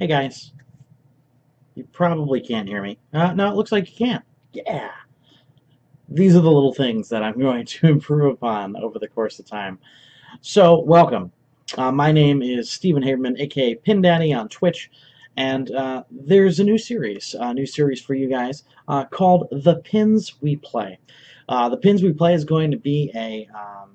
Hey guys. You probably can't hear me. Uh, no, it looks like you can't. Yeah. These are the little things that I'm going to improve upon over the course of time. So, welcome. Uh, my name is Stephen Haberman, aka Pin Daddy on Twitch, and uh, there's a new series, a new series for you guys uh, called The Pins We Play. Uh, the Pins We Play is going to be a um,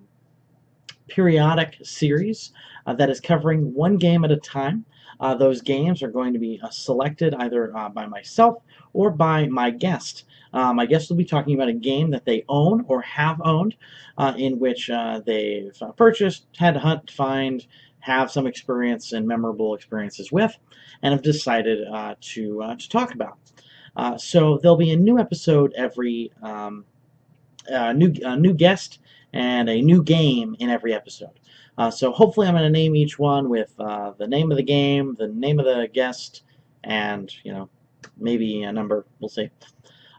periodic series uh, that is covering one game at a time. Uh, those games are going to be uh, selected either uh, by myself or by my guest. Uh, my guest will be talking about a game that they own or have owned, uh, in which they've purchased, had to hunt, find, have some experience and memorable experiences with, and have decided to to talk about. so there'll be a new episode every um, new new guest and a new game in every episode. Uh, so hopefully I'm going to name each one with uh, the name of the game, the name of the guest, and you know maybe a number. We'll see.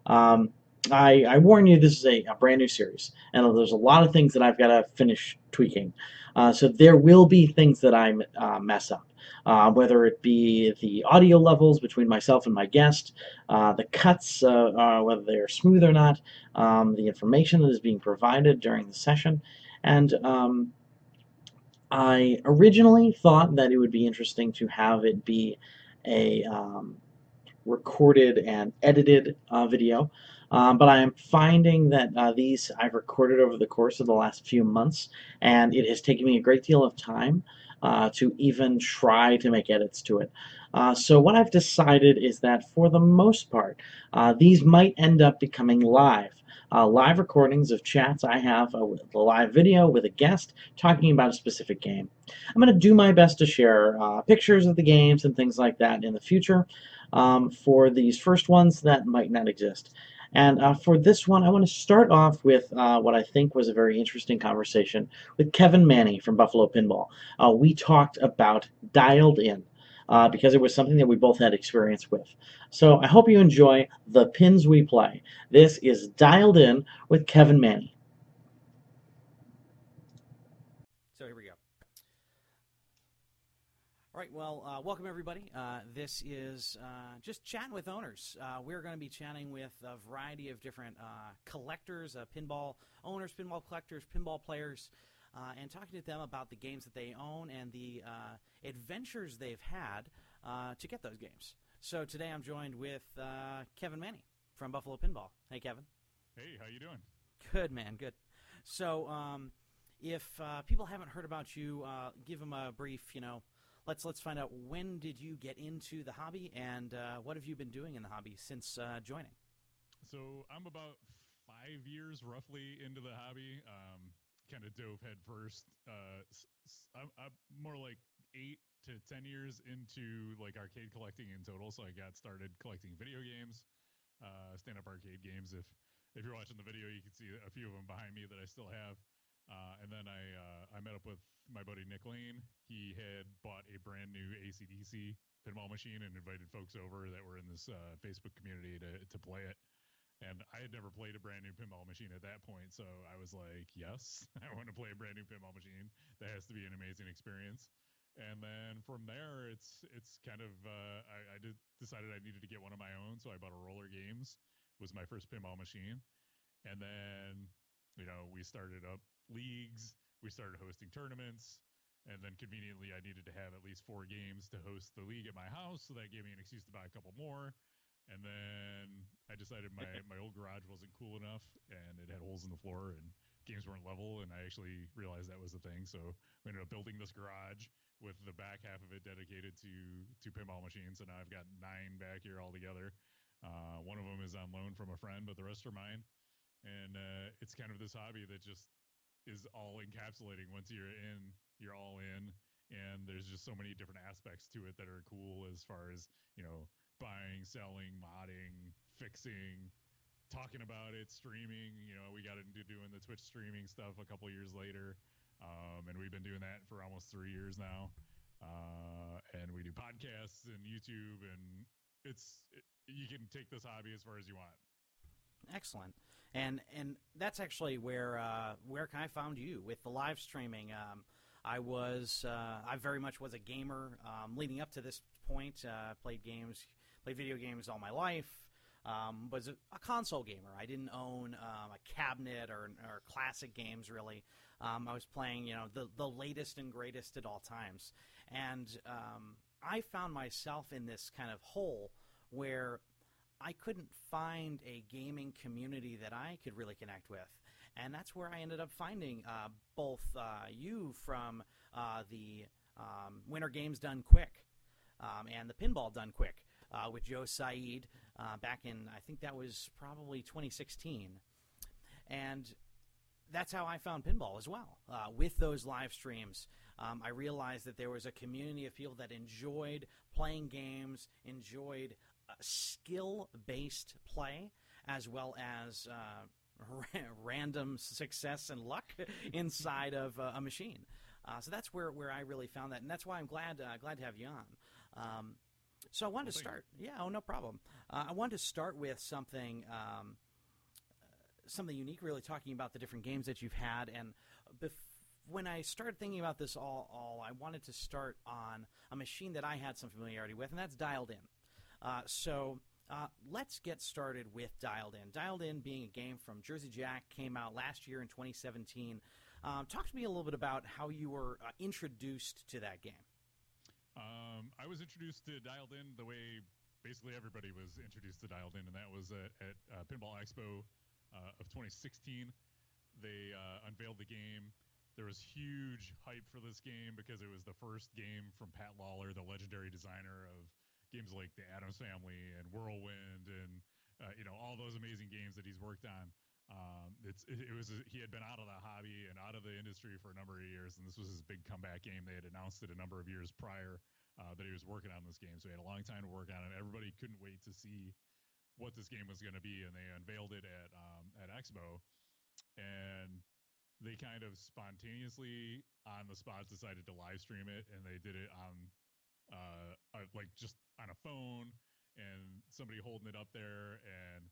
Um, I, I, warn you, this is a, a, brand new series, and there's a lot of things that I've got to finish tweaking. Uh, so there will be things that I uh, mess up. Uh, whether it be the audio levels between myself and my guest, uh, the cuts, uh, uh, whether they're smooth or not, um, the information that is being provided during the session, and um, I originally thought that it would be interesting to have it be a um, recorded and edited uh, video, um, but I am finding that uh, these I've recorded over the course of the last few months, and it has taken me a great deal of time uh, to even try to make edits to it. Uh, so what I've decided is that for the most part, uh, these might end up becoming live uh, live recordings of chats I have, uh, with a live video with a guest talking about a specific game. I'm going to do my best to share uh, pictures of the games and things like that in the future um, for these first ones that might not exist. And uh, for this one, I want to start off with uh, what I think was a very interesting conversation with Kevin Manne from Buffalo Pinball. Uh, we talked about Dialed In uh, because it was something that we both had experience with. So I hope you enjoy the pins we play. This is Dialed In with Kevin Manne. So here we go. All right, well, uh, welcome everybody. Uh, this is uh, just chatting with owners. Uh, we're going to be chatting with a variety of different uh, collectors, uh, pinball owners, pinball collectors, pinball players, uh, and talking to them about the games that they own and the uh, adventures they've had uh, to get those games. So today I'm joined with uh, Kevin Manne from Buffalo Pinball. Hey, Kevin. Hey, how you doing? Good, man. Good. So, um, if uh, people haven't heard about you, uh, give them a brief. You know, let's let's find out when did you get into the hobby and what have you been doing in the hobby since joining. So I'm about five years roughly into the hobby. Um, kind of dove head first. Uh, I'm, I'm more like eight to ten years into like arcade collecting in total. So I got started collecting video games, uh, stand-up arcade games. If if you're watching the video, you can see a few of them behind me that I still have. Uh, and then I uh, I met up with my buddy Nick Lane. He had bought a brand new ACDC pinball machine and invited folks over that were in this uh, Facebook community to to play it. And I had never played a brand new pinball machine at that point, so I was like, "Yes, I want to play a brand new pinball machine. That has to be an amazing experience." And then from there, it's it's kind of uh, I, I did, decided I needed to get one of my own, so I bought a Roller Games. Was my first pinball machine, and then you know we started up leagues, we started hosting tournaments, and then conveniently I needed to have at least four games to host the league at my house, so that gave me an excuse to buy a couple more. And then I decided my, my old garage wasn't cool enough and it had holes in the floor and games weren't level. And I actually realized that was the thing. So we ended up building this garage with the back half of it dedicated to, to pinball machines. So now I've got nine back here altogether. Uh, one of them is on loan from a friend, but the rest are mine. And uh, it's kind of this hobby that just is all encapsulating. Once you're in, you're all in. And there's just so many different aspects to it that are cool as far as, you know, buying, selling, modding, fixing, talking about it, streaming. You know, we got into doing the Twitch streaming stuff a couple years later, um, and we've been doing that for almost three years now. Uh, and we do podcasts and YouTube, and it's it, you can take this hobby as far as you want. Excellent, and and that's actually where uh, where I found you with the live streaming. Um, I was uh, I very much was a gamer um, leading up to this point. Uh, played games, played video games all my life. Um, was a, a, console gamer. I didn't own um, a cabinet or, or classic games really. Um, I was playing you know the the latest and greatest at all times, and um, I found myself in this kind of hole where I couldn't find a gaming community that I could really connect with and that's where I ended up finding uh, both uh, you from uh, the um, Winter Games Done Quick um, and the Pinball Done Quick uh, with Joe Said uh, back in I think that was probably 2016, and that's how I found pinball as well. Uh, with those live streams, um, I realized that there was a community of people that enjoyed playing games, enjoyed skill-based play, as well as random success and luck inside of uh, a machine. Uh, so that's where, where I really found that, and that's why I'm glad uh, glad to have you on. Um, so I wanted well, to start. You. Yeah, oh no problem. Uh, I wanted to start with something um, something unique, really talking about the different games that you've had. And bef- when I started thinking about this all, all, I wanted to start on a machine that I had some familiarity with, and that's dialed in. Uh, so uh, let's get started with Dialed In. Dialed In being a game from Jersey Jack came out last year in 2017. Um, talk to me a little bit about how you were uh, introduced to that game. Um, I was introduced to Dialed In the way basically everybody was introduced to Dialed In, and that was at, at uh, Pinball Expo uh, of 2016. They uh, unveiled the game. There was huge hype for this game because it was the first game from Pat Lawlor, the legendary designer games like the Addams Family and Whirlwind and uh, you know all those amazing games that he's worked on. Um, it's it, it was he had been out of the hobby and out of the industry for a number of years, and this was his big comeback game. They had announced it a number of years prior uh, that he was working on this game, so he had a long time to work on it. Everybody couldn't wait to see what this game was going to be, and they unveiled it at um, at Expo, and they kind of spontaneously on the spot decided to live stream it, and they did it on uh, like just on a phone and somebody holding it up there and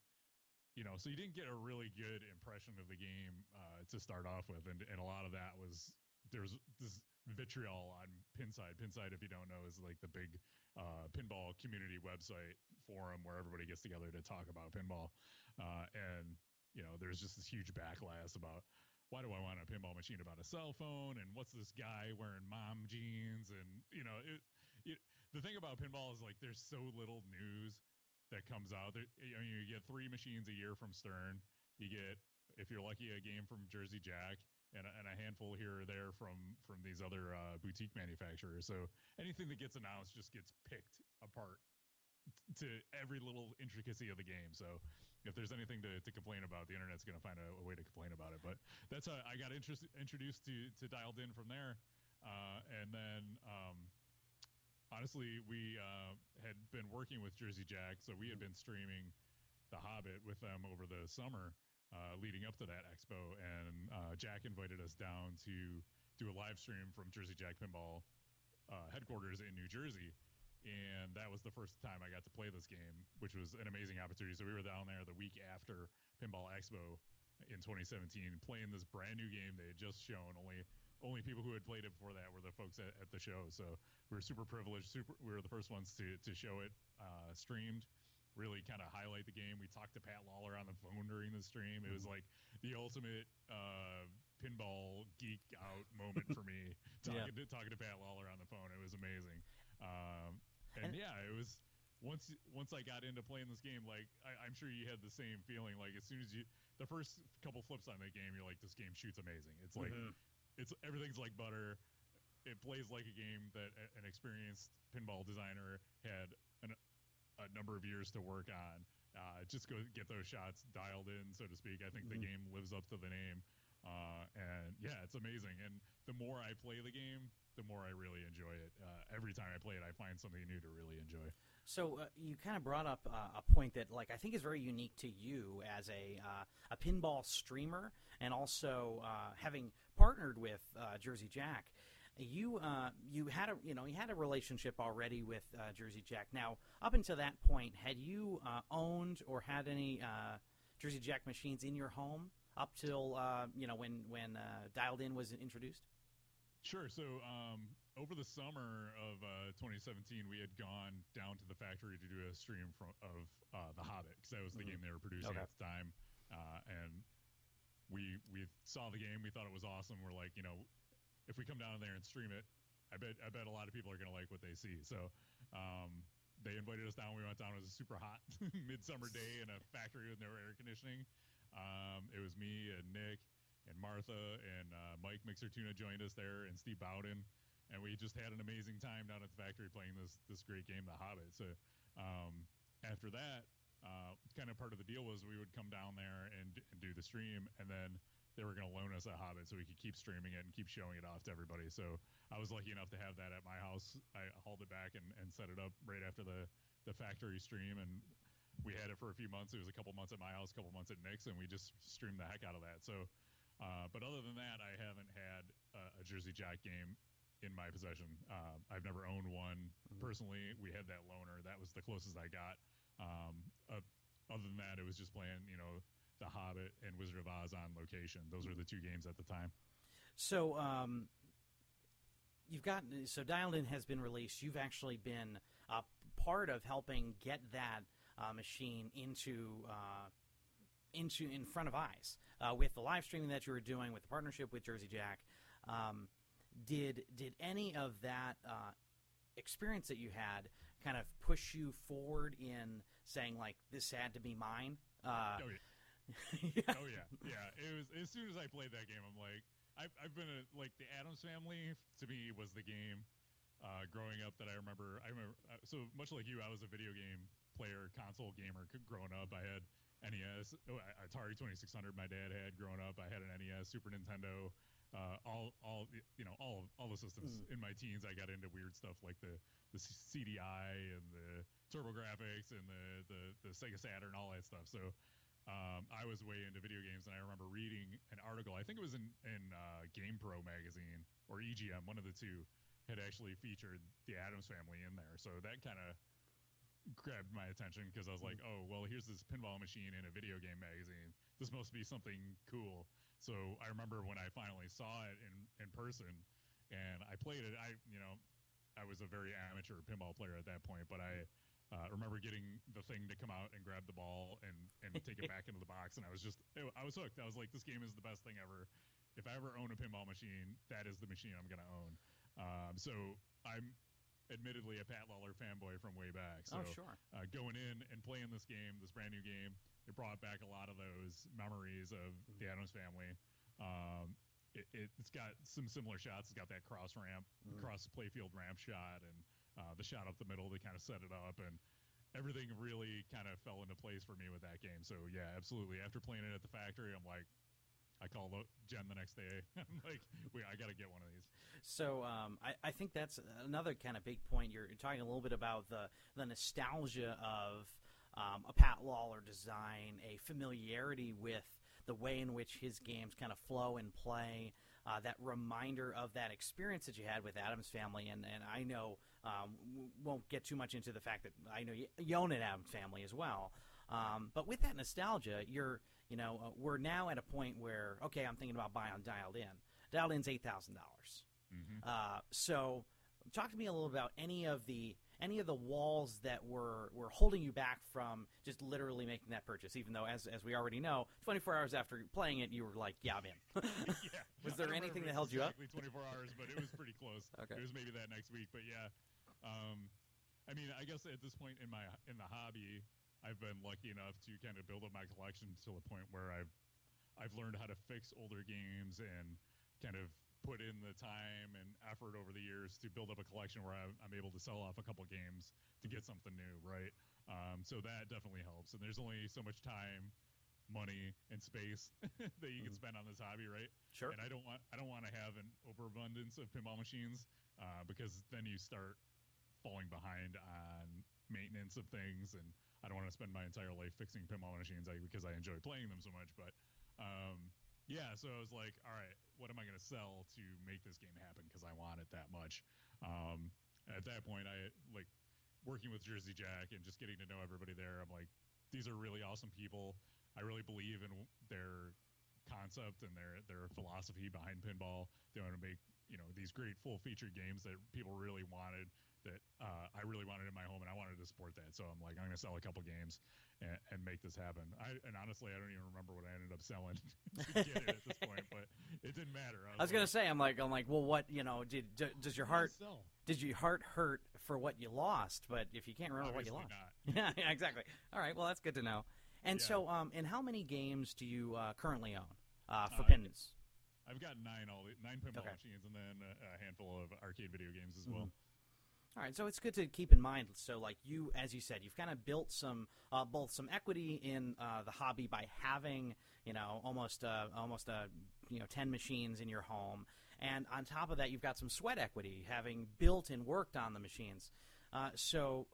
you know so you didn't get a really good impression of the game uh, to start off with. And, and a lot of that was there's this vitriol on pinside. Pinside if you don't know is like the big uh, pinball community website forum where everybody gets together to talk about pinball. Uh, and you know there's just this huge backlash about why do I want a pinball machine about a cell phone and what's this guy wearing mom jeans and you know it, you, the thing about pinball is like there's so little news that comes out. There, mean, you get three machines a year from Stern. You get, if you're lucky, a game from Jersey Jack, and a, and a handful here or there from from these other uh, boutique manufacturers. So anything that gets announced just gets picked apart to every little intricacy of the game. So if there's anything to, to complain about, the internet's going to find a, a, way to complain about it. But that's how I got interest, introduced to, to Dialed In from there. Uh, and then um, honestly, we uh, had been working with Jersey Jack, so we had been streaming The Hobbit with them over the summer uh, leading up to that expo, and uh, Jack invited us down to do a live stream from Jersey Jack Pinball uh, headquarters in New Jersey. And that was the first time I got to play this game, which was an amazing opportunity. So we were down there the week after Pinball Expo in 2017, playing this brand new game they had just shown, only only people who had played it before that were the folks at, at the show. So we were super privileged. Super, we were the first ones to to show it uh, streamed. Really kind of highlight the game. We talked to Pat Lawlor on the phone during the stream. It was mm-hmm. like the ultimate uh, pinball geek out moment for me. talking, yeah. to, talking to Pat Lawlor on the phone, it was amazing. Um, and, and yeah, it was once once I got into playing this game, like I, am sure you had the same feeling. Like as soon as you, the first couple flips on that game, you're like, this game shoots amazing. It's like mm-hmm it's everything's like butter. It plays like a game that an experienced pinball designer had an, a number of years to work on. Uh, just go get those shots dialed in, so to speak. I think mm-hmm. the game lives up to the name. Uh, and yeah, it's amazing. And the more I play the game, the more I really enjoy it. Uh, every time I play it, I find something new to really enjoy. So uh, you kind of brought up uh, a point that, like, I think is very unique to you as a uh, a pinball streamer, and also uh, having partnered with uh, Jersey Jack. You you had a you know you had a relationship already with Jersey Jack. Now, up until that point, had you owned or had any Jersey Jack machines in your home up till you know when when Dialed In was introduced? Sure. So um, over the summer of uh, 2017, we had gone down to the factory to do a stream from, of uh, The Hobbit because that was the Mhm. game they were producing Okay. at the time, uh, and we we saw the game. We thought it was awesome. We're like, you know, if we come down there and stream it, I bet I bet a lot of people are going to like what they see. So um, they invited us down. We went down. It was a super hot midsummer day in a factory with no air conditioning. Um, it was me and Nick and Martha and uh, Mike Mixer Tuna joined us there and Steve Bowden, and we just had an amazing time down at the factory playing this this great game, The Hobbit. So um, after that, uh, kind of part of the deal was we would come down there and, and do the stream, and then they were going to loan us a Hobbit so we could keep streaming it and keep showing it off to everybody. So I was lucky enough to have that at my house. I hauled it back and, and set it up right after the the factory stream and. We had it for a few months. It was a couple months at my house, a couple months at Nick's, and we just streamed the heck out of that. So, uh, but other than that, I haven't had a, a Jersey Jack game in my possession. Uh, I've never owned one Mhm. personally. We had that loaner. That was the closest I got. Um, uh, other than that, it was just playing, you know, The Hobbit and Wizard of Oz on location. Those were the two games at the time. So um, you've gotten so Dialed In has been released. You've actually been uh, part of helping get that uh, machine into uh, into in front of eyes uh, with the live streaming that you were doing with the partnership with Jersey Jack. Um, did did any of that uh, experience that you had kind of push you forward in saying like this had to be mine? Uh, Oh, yeah. oh yeah, yeah. It was as soon as I played that game, I'm like, I've, I've been a, like the Addams Family to me was the game uh, growing up that I remember. I remember uh, so much like you, I was a video game player, console gamer growing up. I had NES, oh, Atari 2600. My dad had growing up. I had an NES, Super Nintendo. Uh, all, all, you know, all, all the systems. Mm. In my teens, I got into weird stuff like the, the CDI and the TurboGrafx and the, the, the Sega Saturn, all that stuff. So, um, I was way into video games, and I remember reading an article. I think it was in in uh, Game Pro magazine or EGM, one of the two, had actually featured the Addams Family in there. So that kind of grabbed my attention because I was like, oh, well, here's this pinball machine in a video game magazine. This must be something cool. So I remember when I finally saw it in in person, and I played it. I you know, I was a very amateur pinball player at that point, but I uh, remember getting the thing to come out and grab the ball and, and take it back into the box, and I was just I was hooked. I was like, this game is the best thing ever. If I ever own a pinball machine, that is the machine I'm going to own. Um, so I'm admittedly a Pat Lawlor fanboy from way back. So oh sure. uh, going in and playing this game, this brand new game, it brought back a lot of those memories of the Addams family. Um, it, it, it's got some similar shots. It's got that cross ramp, Mhm. cross playfield ramp shot, and uh, the shot up the middle to kind of set it up, and everything really kind of fell into place for me with that game. So yeah, absolutely. After playing it at the factory, I'm like, I call Jen the next day. I'm like, wait, I got to get one of these. So um, I, I think that's another kind of big point. You're, you're talking a little bit about the the nostalgia of um, a Pat Lawlor design, a familiarity with the way in which his games kind of flow and play. Uh, that reminder of that experience that you had with Addams Family, and, and I know um, won't get too much into the fact that I know you own an Addams Family as well. Um, but with that nostalgia, you're you know uh, we're now at a point where okay, I'm thinking about buying Dialed In. Dialed In's eight thousand dollars. hmm Uh, so, talk to me a little about any of the any of the walls that were were holding you back from just literally making that purchase. Even though, as as we already know, 24 hours after playing it, you were like, "Yeah, I'm in." yeah. Was there anything that held you up? Exactly 24 hours, but it was pretty close. Okay. It was maybe that next week, but yeah. Um, I mean, I guess at this point in my in the hobby, I've been lucky enough to kind of build up my collection to the point where I've I've learned how to fix older games and kind of put in the time and effort over the years to build up a collection where I'm, I'm able to sell off a couple games to get something new, right? Um, so that definitely helps. And there's only so much time, money, and space that you can Mhm. spend on this hobby, right? Sure. And I don't want I don't want to have an overabundance of pinball machines uh, because then you start falling behind on maintenance of things, and I don't want to spend my entire life fixing pinball machines because I enjoy playing them so much. But um, yeah, so I was like, all right, what am I going to sell to make this game happen because I want it that much? Um, at that point, I like working with Jersey Jack and just getting to know everybody there. I'm like, these are really awesome people. I really believe in concept and their their philosophy behind pinball. They want to make you know these great full featured games that people really wanted that uh, I really wanted in my home, and I wanted to support that. So I'm like, I'm going to sell a couple games and, and, make this happen. I, and honestly, I don't even remember what I ended up selling to get it at this point, but it didn't matter. I was, was going to say, I'm like, I'm like, well, what you know, did does your heart did your heart hurt for what you lost? But if you can't remember Obviously what you lost, yeah, exactly. All right, well, that's good to know. And yeah. so, um, and how many games do you uh, currently own uh, for uh, pins? I've got nine all nine pinball okay. machines, and then a, a, handful of arcade video games as well. Mm-hmm. All right, so it's good to keep in mind. So, like you, as you said, you've kind of built some, uh, both some equity in uh, the hobby by having, you know, almost, uh, almost, uh, you know, ten machines in your home, and on top of that, you've got some sweat equity, having built and worked on the machines. Uh, so,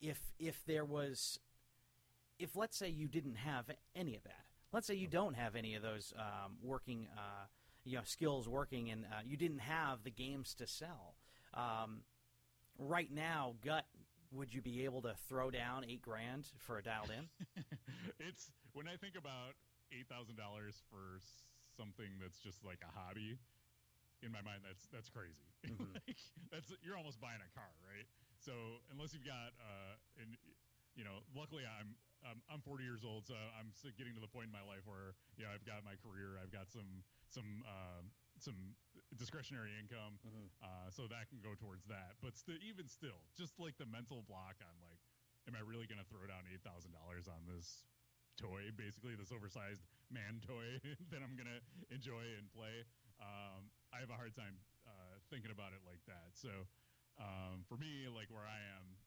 if if there was, if let's say you didn't have any of that, let's say you don't have any of those um, working, uh, you know, skills working, and uh, you didn't have the games to sell um, right now, gut, would you be able to throw down eight grand for a dialed in? it's when I think about eight thousand dollars for something that's just like a hobby. In my mind, that's that's crazy. Mm-hmm. like, that's you're almost buying a car, right? So unless you've got, uh, and you know, luckily I'm um, I'm 40 years old, so I'm getting to the point in my life where you know I've got my career, I've got some some uh, some discretionary income, mm-hmm. uh, so that can go towards that. But st- even still, just like the mental block on like, am I really going to throw down eight thousand dollars on this toy, basically this oversized man toy that I'm going to enjoy and play? Um, I have a hard time uh, thinking about it like that. So um, for me, like where I am,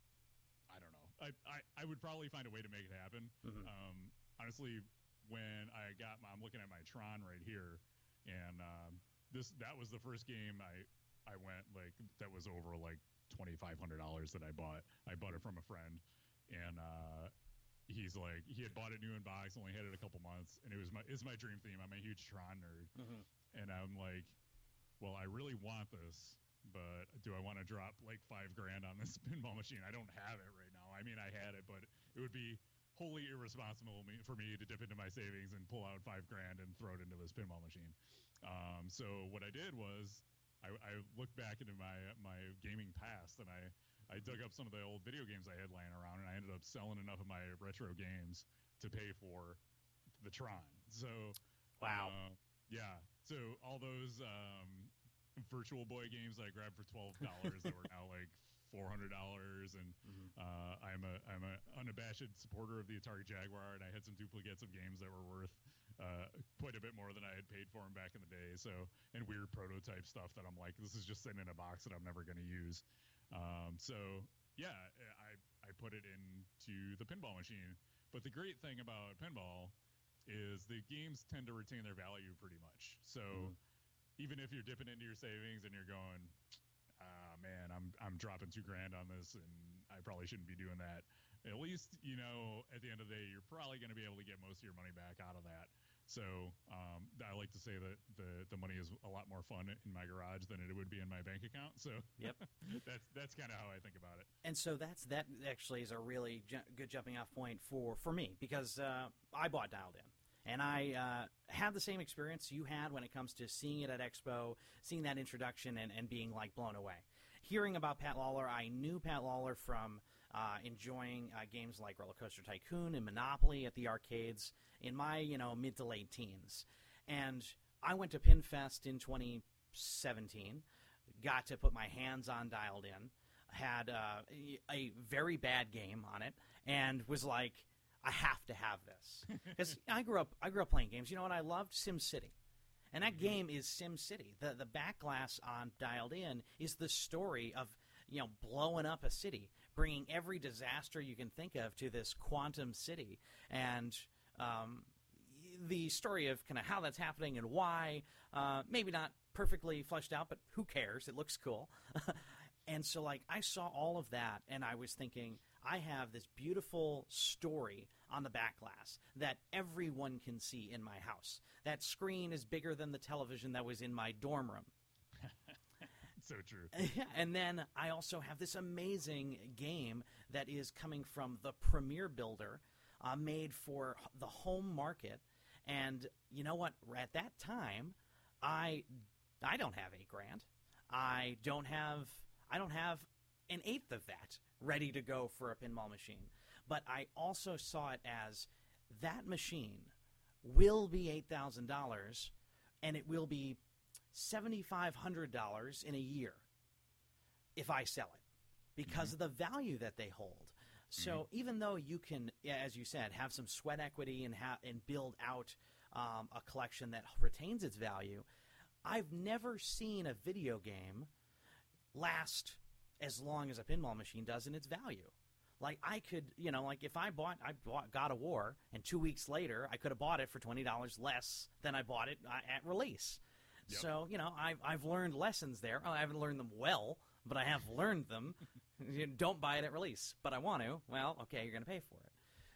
I. I, would probably find a way to make it happen. Mm-hmm. Um, honestly, when I got, my, I'm looking at my Tron right here, and um, this that was the first game I I went like that was over like twenty five hundred dollars that I bought. I bought it from a friend, and uh, he's like he had bought it new in box, only had it a couple months, and it was my it's my dream theme. I'm a huge Tron nerd, mm-hmm. and I'm like, well, I really want this, but do I want to drop like five grand on this pinball machine? I don't have it right. I mean, I had it, but it would be wholly irresponsible for me to dip into my savings and pull out five grand and throw it into this pinball machine. Um, so what I did was I, I, looked back into my my gaming past and I I dug up some of the old video games I had laying around and I ended up selling enough of my retro games to pay for the Tron. So wow, uh, yeah. So all those um, Virtual Boy games that I grabbed for twelve dollars that were now like four hundred dollars, and mm-hmm. uh, I'm a I'm a unabashed supporter of the Atari Jaguar, and I had some duplicates of games that were worth uh, quite a bit more than I had paid for them back in the day. So and weird prototype stuff that I'm like, this is just sitting in a box that I'm never going to use. Um, so yeah, I I put it into the pinball machine. But the great thing about pinball is the games tend to retain their value pretty much. So mm-hmm. even if you're dipping into your savings and you're going, man, I'm I'm dropping two grand on this, and I probably shouldn't be doing that. At least you know at the end of the day, you're probably going to be able to get most of your money back out of that. So um, I like to say that the the money is a lot more fun in my garage than it would be in my bank account. So yep, that's that's kind of how I think about it. And so that's that actually is a really ju- good jumping off point for for me because uh, I bought dialed in. And I uh, had the same experience you had when it comes to seeing it at Expo, seeing that introduction, and, and being like blown away. Hearing about Pat Lawlor, I knew Pat Lawlor from uh, enjoying uh, games like Roller Coaster Tycoon and Monopoly at the arcades in my you know mid to late teens, and I went to PinFest in 2017, got to put my hands on Dialed In, had uh, a very bad game on it, and was like I have to have this because I grew up. I grew up playing games. You know what? I loved Sim City, and that mm-hmm. game is Sim City. The the back glass on Dialed In is the story of you know blowing up a city, bringing every disaster you can think of to this quantum city, and um, the story of kind of how that's happening and why. Uh, maybe not perfectly fleshed out, but who cares? It looks cool. and so, like, I saw all of that, and I was thinking I have this beautiful story on the back glass that everyone can see in my house. That screen is bigger than the television that was in my dorm room. so true. and then I also have this amazing game that is coming from the Premier Builder, uh, made for the home market. And you know what? At that time, I I don't have eight grand. I don't have I don't have an eighth of that ready to go for a pinball machine. But I also saw it as that machine will be eight thousand dollars, and it will be seventy five hundred dollars in a year if I sell it because of the value that they hold. So even though you can, as you said, have some sweat equity and ha- and build out um, a collection that retains its value, I've never seen a video game last as long as a pinball machine does in its value. Like I could, you know, like if I bought I bought God of War, and two weeks later I could have bought it for twenty dollars less than I bought it uh, at release. Yep. So you know, I've I've learned lessons there. Oh, I haven't learned them well, but I have learned them. You don't buy it at release, but I want to. Well, okay, you're going to pay for it.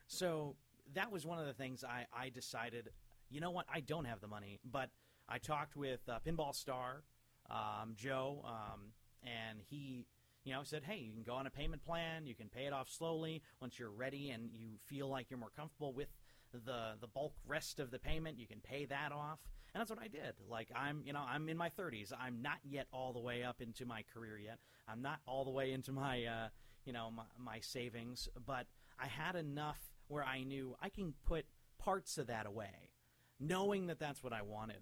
So that was one of the things I, I decided. You know what? I don't have the money, but I talked with uh, Pinball Star um, Joe, um, and he, you know, said, "Hey, you can go on a payment plan. You can pay it off slowly once you're ready and you feel like you're more comfortable with the the bulk rest of the payment. You can pay that off." And that's what I did. Like I'm, you know, I'm in my 30s. I'm not yet all the way up into my career yet. I'm not all the way into my, uh, you know, my, my savings, but I had enough where I knew I can put parts of that away, knowing that that's what I wanted.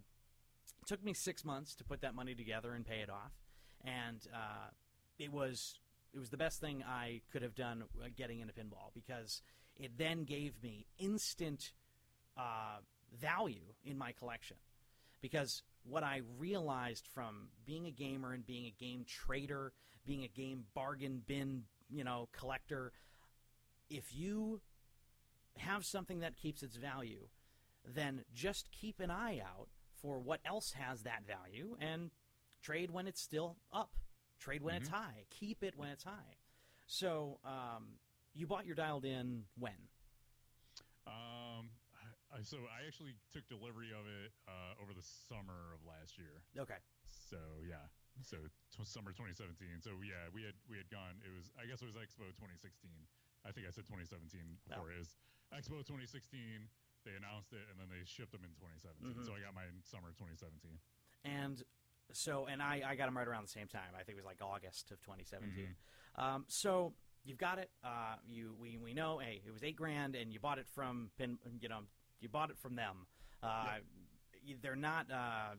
It took me six months to put that money together and pay it off, and uh, it was it was the best thing I could have done uh, getting into pinball because it then gave me instant uh, value in my collection. Because what I realized from being a gamer and being a game trader, being a game bargain bin, you know, collector, if you have something that keeps its value, then just keep an eye out for what else has that value and trade when it's still up. Trade when it's high. Keep it when it's high. So, um, you bought your dialed in when? Um, I, I- so I actually took delivery of it uh, over the summer of last year. Okay. So yeah, so t- summer 2017. So yeah, we had we had gone. It was I guess it was Expo 2016. I think I said 2017 before. It was Expo 2016. They announced it and then they shipped them in 2017. Mhm. So I got mine summer 2017. And so, and I, I got them right around the same time. I think it was like August of 2017. Um, so you've got it. Uh, you we, we know. Hey, it was eight grand, and you bought it from Pin. You know, you bought it from them. Uh, They're not. Uh,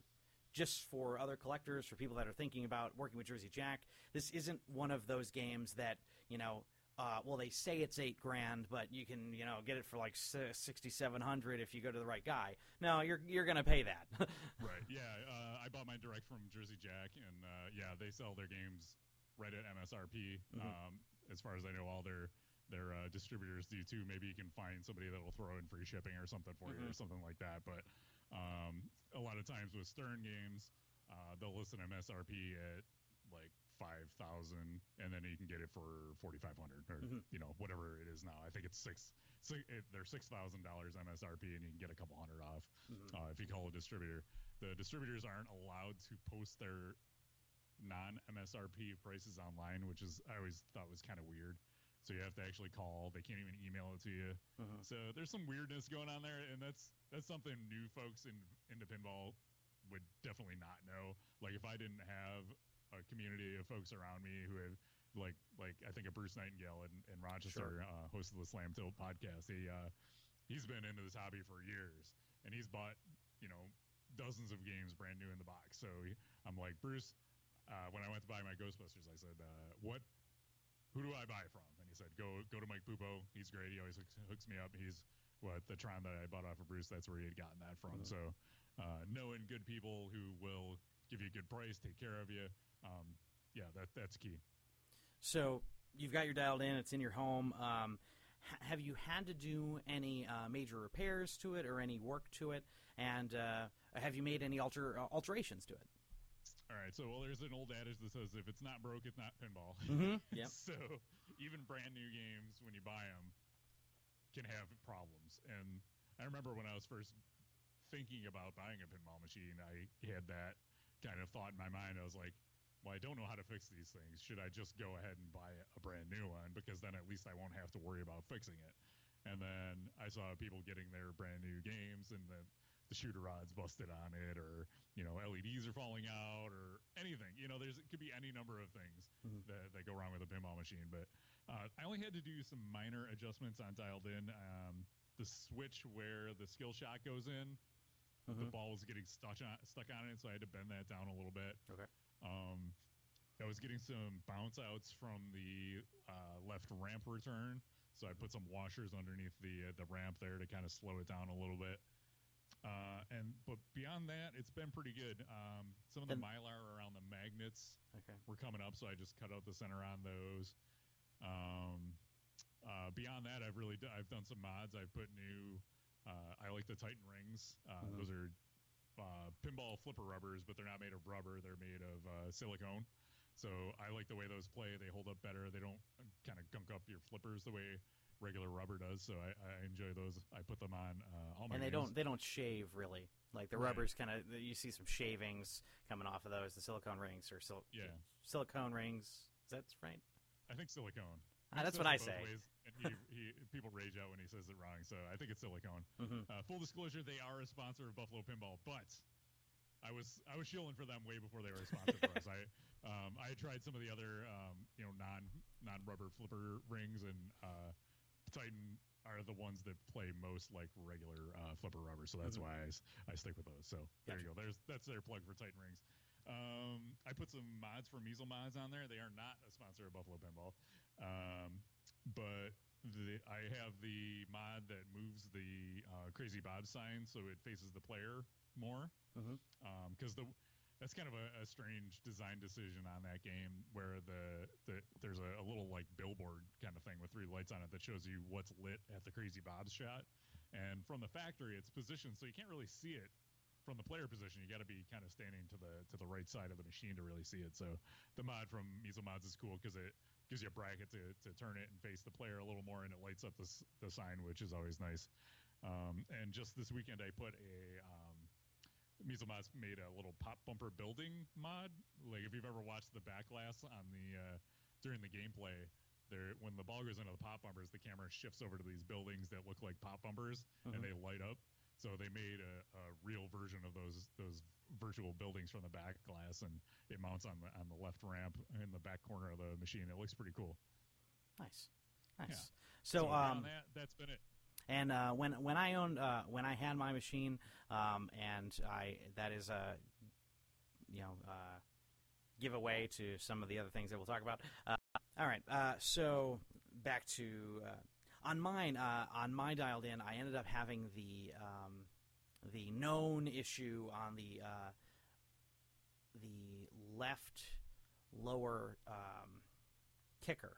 just for other collectors, for people that are thinking about working with Jersey Jack, this isn't one of those games that you know. Uh, well, they say it's eight grand, but you can, you know, get it for like sixty seven hundred if you go to the right guy. No, you're you're gonna pay that. Right. Yeah. Uh, I bought mine direct from Jersey Jack, and uh, yeah, they sell their games right at MSRP. Mhm. Um, as far as I know, all their their uh, distributors do too. Maybe you can find somebody that will throw in free shipping or something for you, or something like that. But um, a lot of times with Stern games, uh, they'll list an MSRP at like five thousand, and then you can get it for forty five hundred, or Mhm. you know whatever it is now. I think it's six. six it, they're six thousand dollars MSRP, and you can get a couple hundred off Mhm. uh, if you call a distributor. The distributors aren't allowed to post their non MSRP prices online, which is I always thought was kind of weird. So you have to actually call. They can't even email it to you. Mhm. So there's some weirdness going on there, and that's that's something new folks in into pinball would definitely not know. Like if I didn't have a community of folks around me who have like like I think of Bruce Nightingale in, in Rochester, uh, host of the Slam Tilt podcast. He uh, he's been into this hobby for years, and he's bought you know dozens of games brand new in the box. So he, I'm like Bruce. Uh, when I went to buy my Ghostbusters, I said, uh, "What? Who do I buy from?" And he said, "Go go to Mike Pupo. He's great. He always hooks, hooks me up. He's what the Tron that I bought off of Bruce. That's where he had gotten that from. Mhm. So uh, knowing good people who will give you a good price, take care of you, um, yeah, that that's key. So you've got your dialed in; it's in your home. Um, ha- have you had to do any uh, major repairs to it or any work to it? And uh, have you made any alter uh, alterations to it? All right, so well, there's an old adage that says if it's not broke, it's not pinball. Mm-hmm. Yep. so even brand new games, when you buy them, can have problems. And I remember when I was first thinking about buying a pinball machine, I had that kind of thought in my mind. I was like, well, I don't know how to fix these things. Should I just go ahead and buy a brand new one? Because then at least I won't have to worry about fixing it. And then I saw people getting their brand new games, and the the shooter rod's busted on it, or you know LEDs are falling out, or anything. You know, there's it could be any number of things Mhm. that, that go wrong with a pinball machine. But uh, I only had to do some minor adjustments on dialed in. Um, the switch where the skill shot goes in, the Mhm. ball was getting stuck on stuck on it, so I had to bend that down a little bit. Okay. Um, I was getting some bounce outs from the uh, left ramp return, so I put some washers underneath the uh, the ramp there to kind of slow it down a little bit. Uh, and but beyond that, it's been pretty good. Um, some of the mylar around the magnets Okay. were coming up, so I just cut out the center on those. Um, uh, beyond that, I've really d- I've done some mods. I've put new. Uh, I like the Titan rings. Uh, Mhm. Those are uh, pinball flipper rubbers, but they're not made of rubber. They're made of uh, silicone. So I like the way those play. They hold up better. They don't kind of gunk up your flippers the way regular rubber does. So I, I enjoy those. I put them on uh, all my. And they rings. don't they don't shave really. Like the Right. rubbers, kind of you see some shavings coming off of those. The silicone rings or sil- Yeah. silicone rings. Is that right? I think silicone. Ah, that's what I say. ways, he, he, people rage out when he says it wrong, so I think it's silicone. hmm Uh, full disclosure, they are a sponsor of Buffalo Pinball, but I was I was shilling for them way before they were a sponsor for us. I um, I tried some of the other um, you know non non rubber flipper rings, and uh, Titan are the ones that play most like regular uh, flipper rubber, so that's Mhm. why I stick with those. So there you go. There's that's their plug for Titan rings. Um, I put some mods for Mezel Mods on there. They are not a sponsor of Buffalo Pinball, um, but the, I have the mod that moves the uh, Crazy Bob sign so it faces the player more. Because the that's kind of a, a strange design decision on that game where the, the there's a, a little like billboard kind of thing with three lights on it that shows you what's lit at the Crazy Bob's shot, and from the factory it's positioned so you can't really see it from the player position. You got to be kind of standing to the to the right side of the machine to really see it. So the mod from Mezel Mods is cool because it gives you a bracket to, to turn it and face the player a little more, and it lights up the the sign, which is always nice. Um, and just this weekend, I put a um, Mezel Mods made a little pop bumper building mod. Like if you've ever watched the backglass on the uh, during the gameplay. There, when the ball goes into the pop bumpers, the camera shifts over to these buildings that look like pop bumpers, Mhm. and they light up. So they made a, a real version of those those virtual buildings from the back glass, and it mounts on the on the left ramp in the back corner of the machine. It looks pretty cool. Nice, nice. Yeah. So, beyond um, that, that's been it. and uh, when when I owned uh, when I had my machine, um, and I that is a you know uh, giveaway to some of the other things that we'll talk about. Uh, all right, uh, so back to uh, on mine uh, on my dialed in, I ended up having the um, the known issue on the uh, the left lower um, kicker.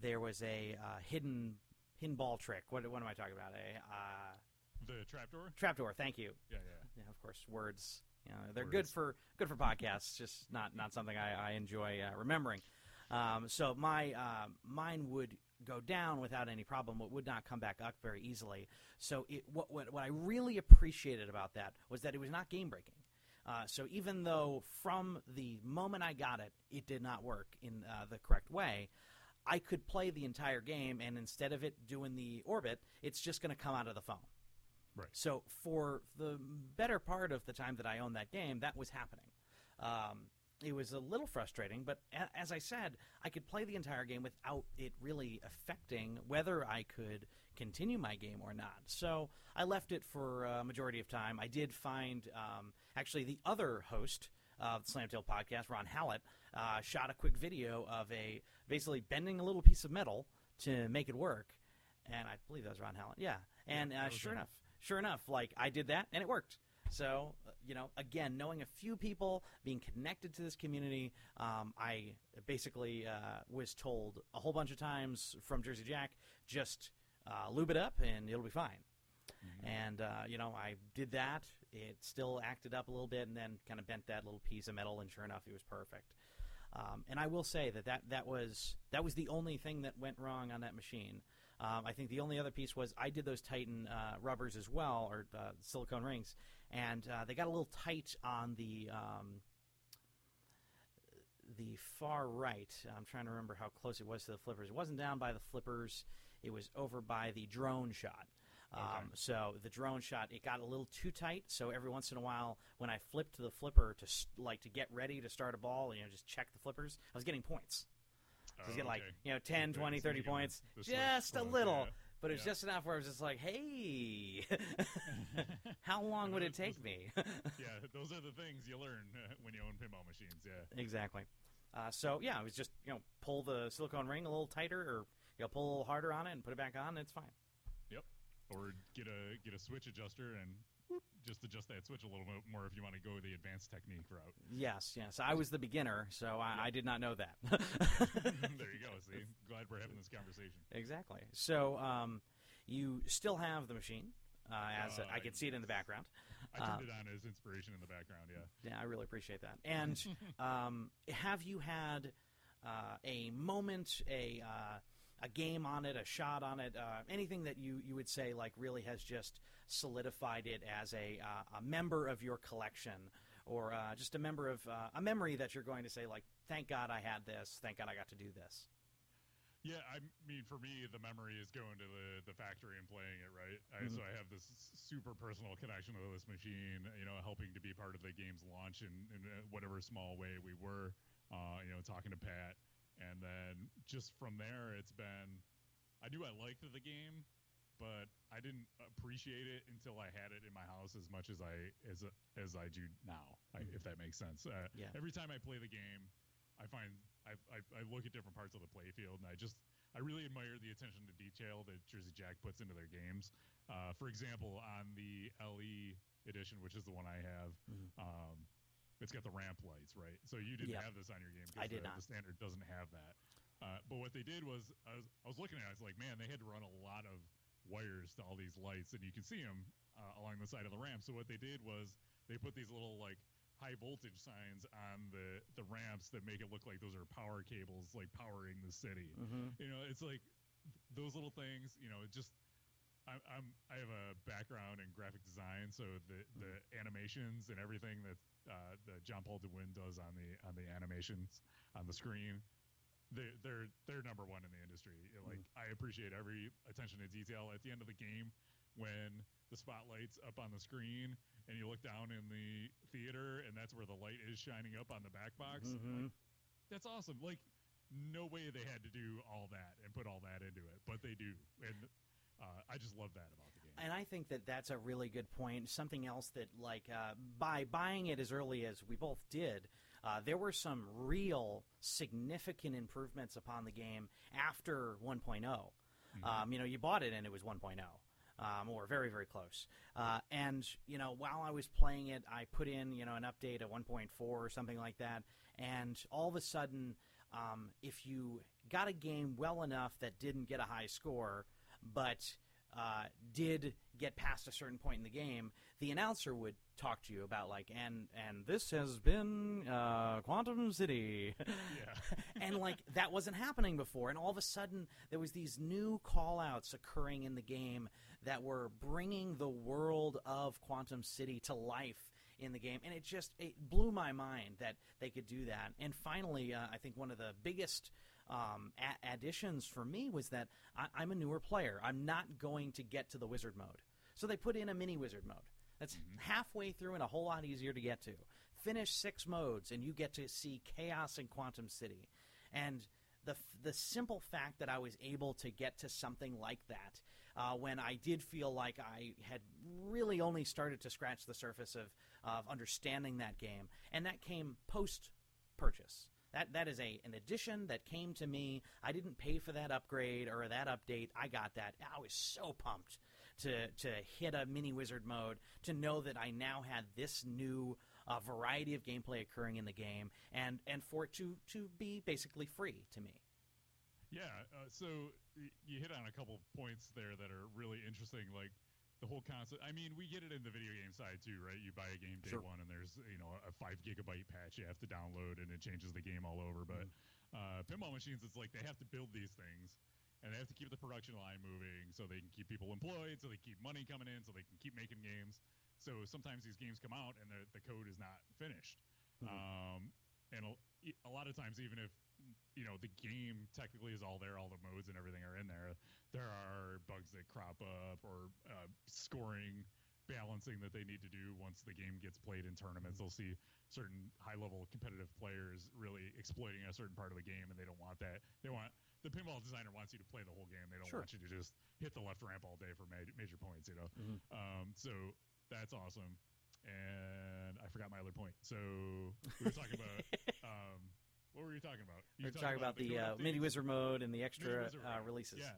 There was a uh, hidden hidden ball trick. What, what am I talking about? A uh, The trapdoor. trapdoor. Thank you. Yeah, yeah. Yeah, of course, words. You know, they're good for good for podcasts. Just not not something I, I enjoy uh, remembering. Um, so my uh, mine would go down without any problem. It would not come back up very easily. So it, what, what what I really appreciated about that was that it was not game breaking. Uh, so even though from the moment I got it, it did not work in uh, the correct way, I could play the entire game, and instead of it doing the orbit, it's just going to come out of the phone. Right. So for the better part of the time that I owned that game, that was happening. Um, it was a little frustrating, but a- as I said, I could play the entire game without it really affecting whether I could continue my game or not. So I left it for a majority of time. I did find um, actually the other host of the Slam Tilt podcast, Ron Hallett, uh, shot a quick video of a basically bending a little piece of metal to make it work, and I believe that was Ron Hallett. Yeah, and uh, sure enough, sure enough, like I did that and it worked. So, you know, again, knowing a few people, being connected to this community, um, I basically uh, was told a whole bunch of times from Jersey Jack, just uh, lube it up and it'll be fine. And, uh, you know, I did that. It still acted up a little bit and then kind of bent that little piece of metal, and sure enough, it was perfect. Um, and I will say that, that that was that was the only thing that went wrong on that machine. Um, I think the only other piece was I did those Titan uh, rubbers as well, or uh, silicone rings, and uh, they got a little tight on the um, the far right. I'm trying to remember how close it was to the flippers. It wasn't down by the flippers. It was over by the drone shot. Um, So the drone shot it got a little too tight. So every once in a while, when I flipped the flipper to like to get ready to start a ball, you know, just check the flippers, I was getting points. So Oh, getting like okay. you know 10, 20, 30 points, just a little. yeah. But it was Yeah. just enough where I was just like, hey, how long would it take me? yeah, those are the things you learn uh, when you own pinball machines. Yeah. Exactly. Uh, so yeah, it was just you know pull the silicone ring a little tighter, or you know pull a little harder on it and put it back on. And it's fine. Yep. Or get a get a switch adjuster and just adjust that switch a little bit more if you want to go the advanced technique route. Yes, yes. I was the beginner, so I, I did not know that. there you go. See, glad we're having this conversation. exactly. So um, you still have the machine, uh, as Uh, I can see it in the background. I turned Uh, it on as inspiration in the background. Yeah. Yeah, I really appreciate that. And um, have you had uh, a moment, a uh, a game on it, a shot on it, uh, anything that you, you would say like really has just solidified it as a uh, a member of your collection, or uh, just a member of uh, a memory that you're going to say like, thank God I had this, thank God I got to do this. Yeah, I mean, for me, the memory is going to the, the factory and playing it, right? I, so I have this super personal connection to this machine, you know, helping to be part of the game's launch in, in uh, whatever small way we were, uh, you know, talking to Pat. And then just from there, it's been, I knew I liked the game, but I didn't appreciate it until I had it in my house as much as I as as I do now, I, if that makes sense. Uh, Yeah. Every time I play the game, I find I, I, I look at different parts of the playfield, and I just I really admire the attention to detail that Jersey Jack puts into their games. Uh, for example, on the LE edition, which is the one I have, um, it's got the ramp lights, right? So you didn't Yeah. have this on your game. I did the, not. The standard doesn't have that. Uh, but what they did was, I was, I was looking at it, I was like, man, they had to run a lot of wires to all these lights, and you can see them uh, along the side of the ramp. So what they did was they put these little like high voltage signs on the the ramps that make it look like those are power cables, like powering the city. Mm-hmm. You know, it's like those little things. You know, it just. I'm, I'm I have a background in graphic design, so the, the animations and everything that uh, that John Paul DeWin does on the on the animations on the screen, they're they're they're number one in the industry. Like I appreciate every attention to detail. At the end of the game, when the spotlight's up on the screen and you look down in the theater and that's where the light is shining up on the back box, Mhm. like, that's awesome. Like no way they had to do all that and put all that into it, but they do, and uh, I just love that about the game. And I think that that's a really good point. Something else that, like, uh, by buying it as early as we both did, uh, there were some real significant improvements upon the game after 1.0. Um, you know, you bought it and it was 1.0. Um, or very, very close. Uh, and, you know, while I was playing it, I put in, you know, an update at 1.4 or something like that. And all of a sudden, um, if you got a game well enough that didn't get a high score, but uh, did get past a certain point in the game, the announcer would talk to you about like, and and this has been uh, Quantum City, Yeah. and like that wasn't happening before, and all of a sudden there was these new callouts occurring in the game that were bringing the world of Quantum City to life in the game, and it just it blew my mind that they could do that. And finally, uh, I think one of the biggest um, a- additions for me was that I- I'm a newer player. I'm not going to get to the wizard mode, so they put in a mini wizard mode. That's halfway through and a whole lot easier to get to. Finish six modes, and you get to see chaos in Quantum City, and the f- the simple fact that I was able to get to something like that uh, when I did feel like I had really only started to scratch the surface of of understanding that game, and that came post purchase. That that is a an addition that came to me. I didn't pay for that upgrade or that update. I got that. I was so pumped to to hit a mini wizard mode to know that I now had this new uh, variety of gameplay occurring in the game, and and for it to to be basically free to me. Yeah, uh, so you hit on a couple points there that are really interesting, like the whole concept. I mean, we get it in the video game side too, right? You buy a game day Sure. one, and there's you know a five gigabyte patch you have to download, and it changes the game all over. But uh, pinball machines, it's like they have to build these things, and they have to keep the production line moving, so they can keep people employed, so they keep money coming in, so they can keep making games. So sometimes these games come out and the the code is not finished. Um, and a, a lot of times, even if you know the game technically is all there, all the modes and everything are in there. There are bugs that crop up or uh, scoring balancing that they need to do once the game gets played in tournaments. They'll see certain high level competitive players really exploiting a certain part of the game, and they don't want that. They want the pinball designer wants you to play the whole game. They don't Sure. want you to just hit the left ramp all day for ma- major points. You know, Mhm. um, so that's awesome. And I forgot my other point. So we were talking about. um, what were you talking about? You We're talking about the uh, mini wizard mode and the extra Wizard uh, releases. Yeah.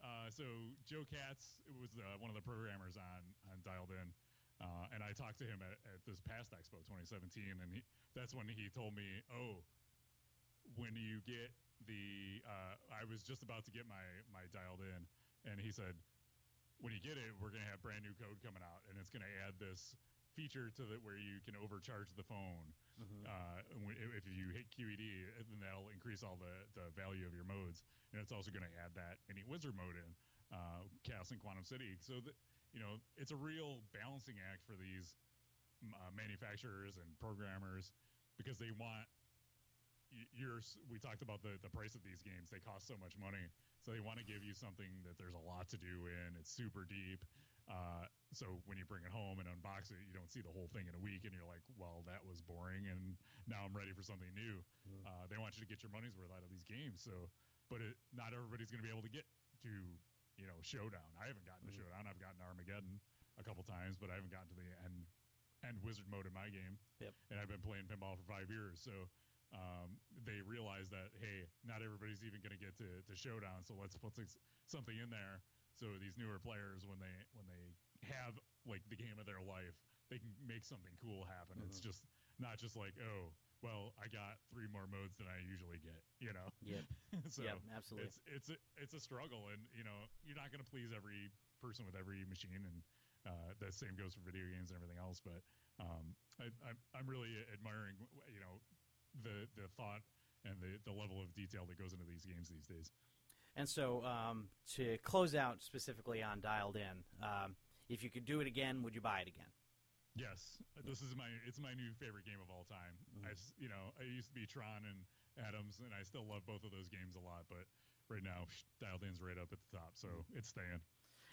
Uh, so Joe Katz was uh, one of the programmers on on Dialed In, uh, and I talked to him at, at this past Expo 2017, and he, that's when he told me, "Oh, when you get the, uh, I was just about to get my my Dialed In, and he said, when you get it, we're gonna have brand new code coming out, and it's gonna add this feature to the where you can overcharge the phone." Mhm. uh, if you hit QED, then that'll increase all the, the value of your modes, and it's also going to add that any wizard mode in uh, Chaos and Quantum City. So that you know, it's a real balancing act for these uh, manufacturers and programmers because they want. You're, we talked about the, the price of these games. They cost so much money, so they want to give you something that there's a lot to do in. It's super deep. Uh, so when you bring it home and unbox it, you don't see the whole thing in a week, and you're like, "Well, that was boring," and now I'm ready for something new. Uh, they want you to get your money's worth out of these games. So, but it, not everybody's going to be able to get to, you know, Showdown. I haven't gotten to Mhm. Showdown. I've gotten Armageddon a couple times, but I haven't gotten to the end end wizard mode in my game. Yep. And I've been playing pinball for five years, so. Um, they realize that hey, not everybody's even going to get to, to showdown, so let's put something in there so these newer players, when they when they have like the game of their life, they can make something cool happen. It's Mhm. just not just like, oh, well, I got three more modes than I usually get, you know. Yep. so yep. Absolutely. it's it's a, it's a struggle, and you know, you're not going to please every person with every machine, and uh, the same goes for video games and everything else. But um, I, I'm I'm really admiring, you know, the the thought and the the level of detail that goes into these games these days. And so, um, to close out specifically on Dialed In, um, if you could do it again, would you buy it again? Yes, this is my it's my new favorite game of all time. Mhm. I you know I used to be Tron and Addams, and I still love both of those games a lot. But right now, dialed in's right up at the top, so it's staying.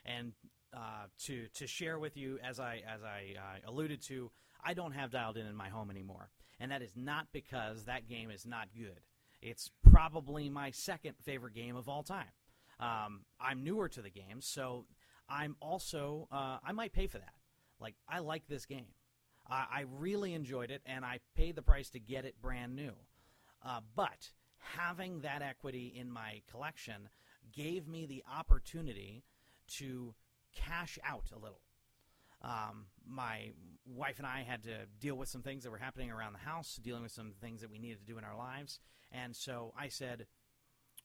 And uh, to to share with you, as I as I uh, alluded to, I don't have Dialed In in my home anymore, and that is not because that game is not good. It's probably my second favorite game of all time. Um, I'm newer to the game, so I'm also uh, I might pay for that. Like I like this game. I, I really enjoyed it, and I paid the price to get it brand new. Uh, but having that equity in my collection gave me the opportunity to cash out a little. Um, my wife and I had to deal with some things that were happening around the house, dealing with some things that we needed to do in our lives. And so I said,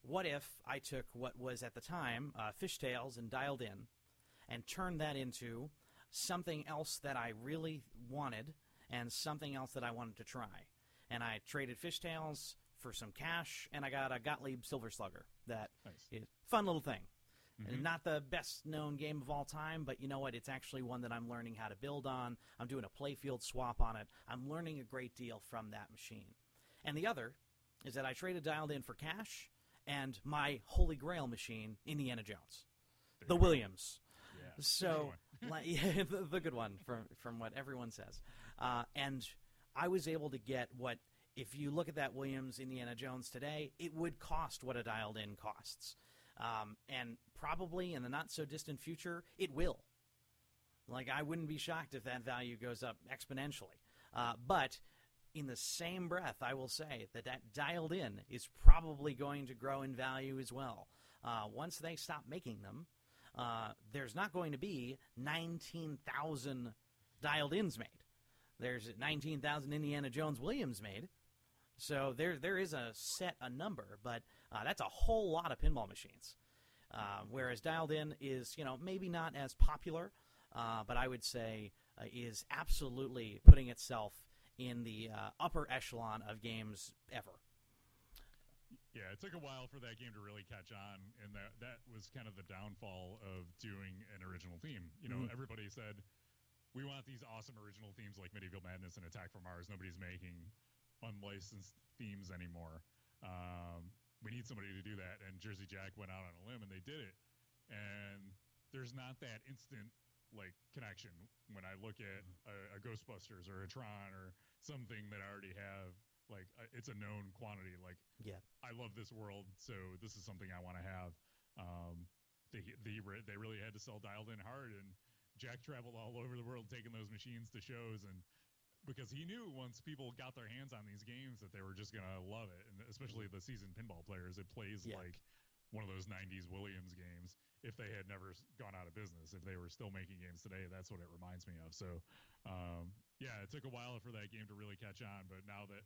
what if I took what was at the time uh, Fish Tales and Dialed In and turned that into something else that I really wanted and something else that I wanted to try? And I traded Fish Tales for some cash, and I got a Gottlieb Silver Slugger that Nice. is fun little thing. Mhm. And not the best known game of all time, but you know what? It's actually one that I'm learning how to build on. I'm doing a playfield swap on it. I'm learning a great deal from that machine. And the other is that I traded dialed in for cash and my holy grail machine, Indiana Jones, the go. Williams. Yeah. So, like, yeah, the, the good one from from what everyone says. Uh, and I was able to get what, if you look at that Williams Indiana Jones today, it would cost what a dialed in costs. Um, and probably in the not so distant future, it will. Like, I wouldn't be shocked if that value goes up exponentially. Uh, but in the same breath, I will say that that dialed in is probably going to grow in value as well. Uh, once they stop making them, uh, there's not going to be 19,000 dialed ins made. There's 19,000 Indiana Jones Williams made. So there, there is a set a number, but uh, that's a whole lot of pinball machines. Uh, whereas dialed in is, you know, maybe not as popular, uh, but I would say uh, is absolutely putting itself in the uh, upper echelon of games ever. Yeah, it took a while for that game to really catch on, and that that was kind of the downfall of doing an original theme. You know, Mhm. everybody said we want these awesome original themes like Medieval Madness and Attack from Mars. Nobody's making unlicensed themes anymore. Um, we need somebody to do that. And Jersey Jack went out on a limb and they did it. And there's not that instant like connection when I look at a, a Ghostbusters or a Tron or something that I already have. Like uh, it's a known quantity. Like Yeah. I love this world, so this is something I want to have. Um, they they re- they really had to sell dialed in hard, and Jack traveled all over the world taking those machines to shows, and because he knew once people got their hands on these games that they were just gonna love it, and especially the seasoned pinball players, it plays Yeah. like one of those '90s Williams games. If they had never gone out of business, if they were still making games today, that's what it reminds me of. So, um, yeah, it took a while for that game to really catch on, but now that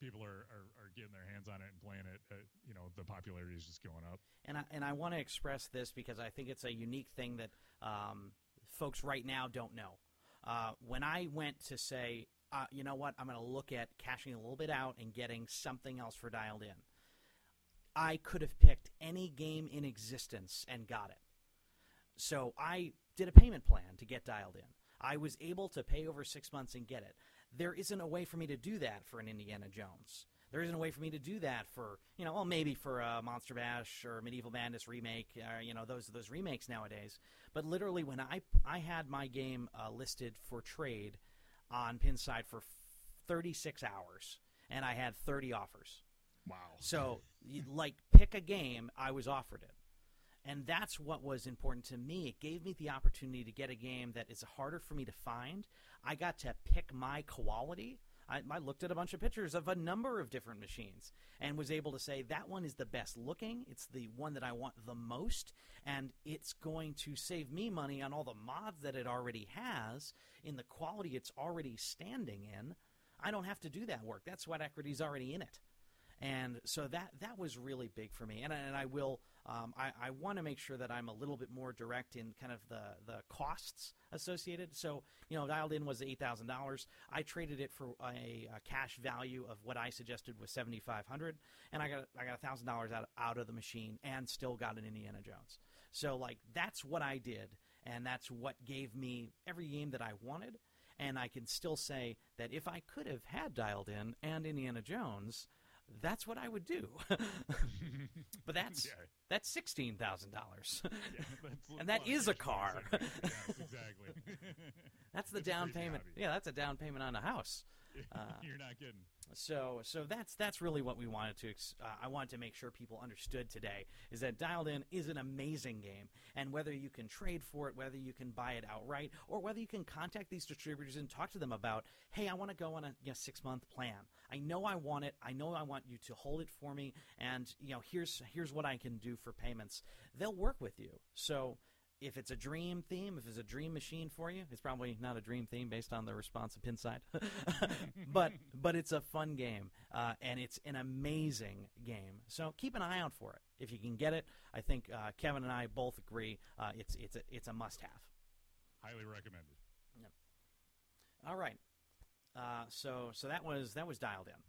people are, are, are getting their hands on it and playing it, uh, you know, the popularity is just going up. And I, and I want to express this because I think it's a unique thing that um, folks right now don't know. Uh, when I went to say, uh, you know what, I'm going to look at cashing a little bit out and getting something else for dialed in, I could have picked any game in existence and got it. So I did a payment plan to get dialed in. I was able to pay over six months and get it. There isn't a way for me to do that for an Indiana Jones. There isn't a way for me to do that for you know, well, maybe for a Monster Bash or Medieval Madness remake, uh, you know, those those remakes nowadays. But literally, when I I had my game uh, listed for trade on Pinside for 36 hours, and I had 30 offers. Wow. So, like, pick a game, I was offered it. And that's what was important to me. It gave me the opportunity to get a game that is harder for me to find. I got to pick my quality. I, I looked at a bunch of pictures of a number of different machines and was able to say that one is the best looking. It's the one that I want the most, and it's going to save me money on all the mods that it already has in the quality it's already standing in. I don't have to do that work. That's what equity is already in it and so that that was really big for me. And, and I will um, I, I want to make sure that I'm a little bit more direct in kind of the the costs associated. So you know, dialed in was eight thousand dollars. I traded it for a, a cash value of what I suggested was seventy five hundred, and I got I got thousand dollars out out of the machine and still got an Indiana Jones. So like that's what I did, and that's what gave me every game that I wanted. And I can still say that if I could have had dialed in and Indiana Jones, that's what I would do. but that's Yeah. that's sixteen thousand dollars. Yeah, that's And that is a car. yes, exactly. That's the It's down payment. hobby. Yeah, that's a down payment on a house. Uh, You're not kidding. So so that's that's really what we wanted to. Uh, I wanted to make sure people understood today is that Dialed In is an amazing game, and whether you can trade for it, whether you can buy it outright, or whether you can contact these distributors and talk to them about, hey, I want to go on a you know, six month plan. I know I want it. I know I want you to hold it for me, and you know here's here's what I can do for payments. They'll work with you. So if it's a dream theme, if it's a dream machine for you, it's probably not a dream theme based on the response of Pinside, but but it's a fun game uh, and it's an amazing game. So keep an eye out for it if you can get it. I think uh, Kevin and I both agree uh, it's it's a, it's a must have. Highly recommended. All right, uh, so so that was that was dialed in.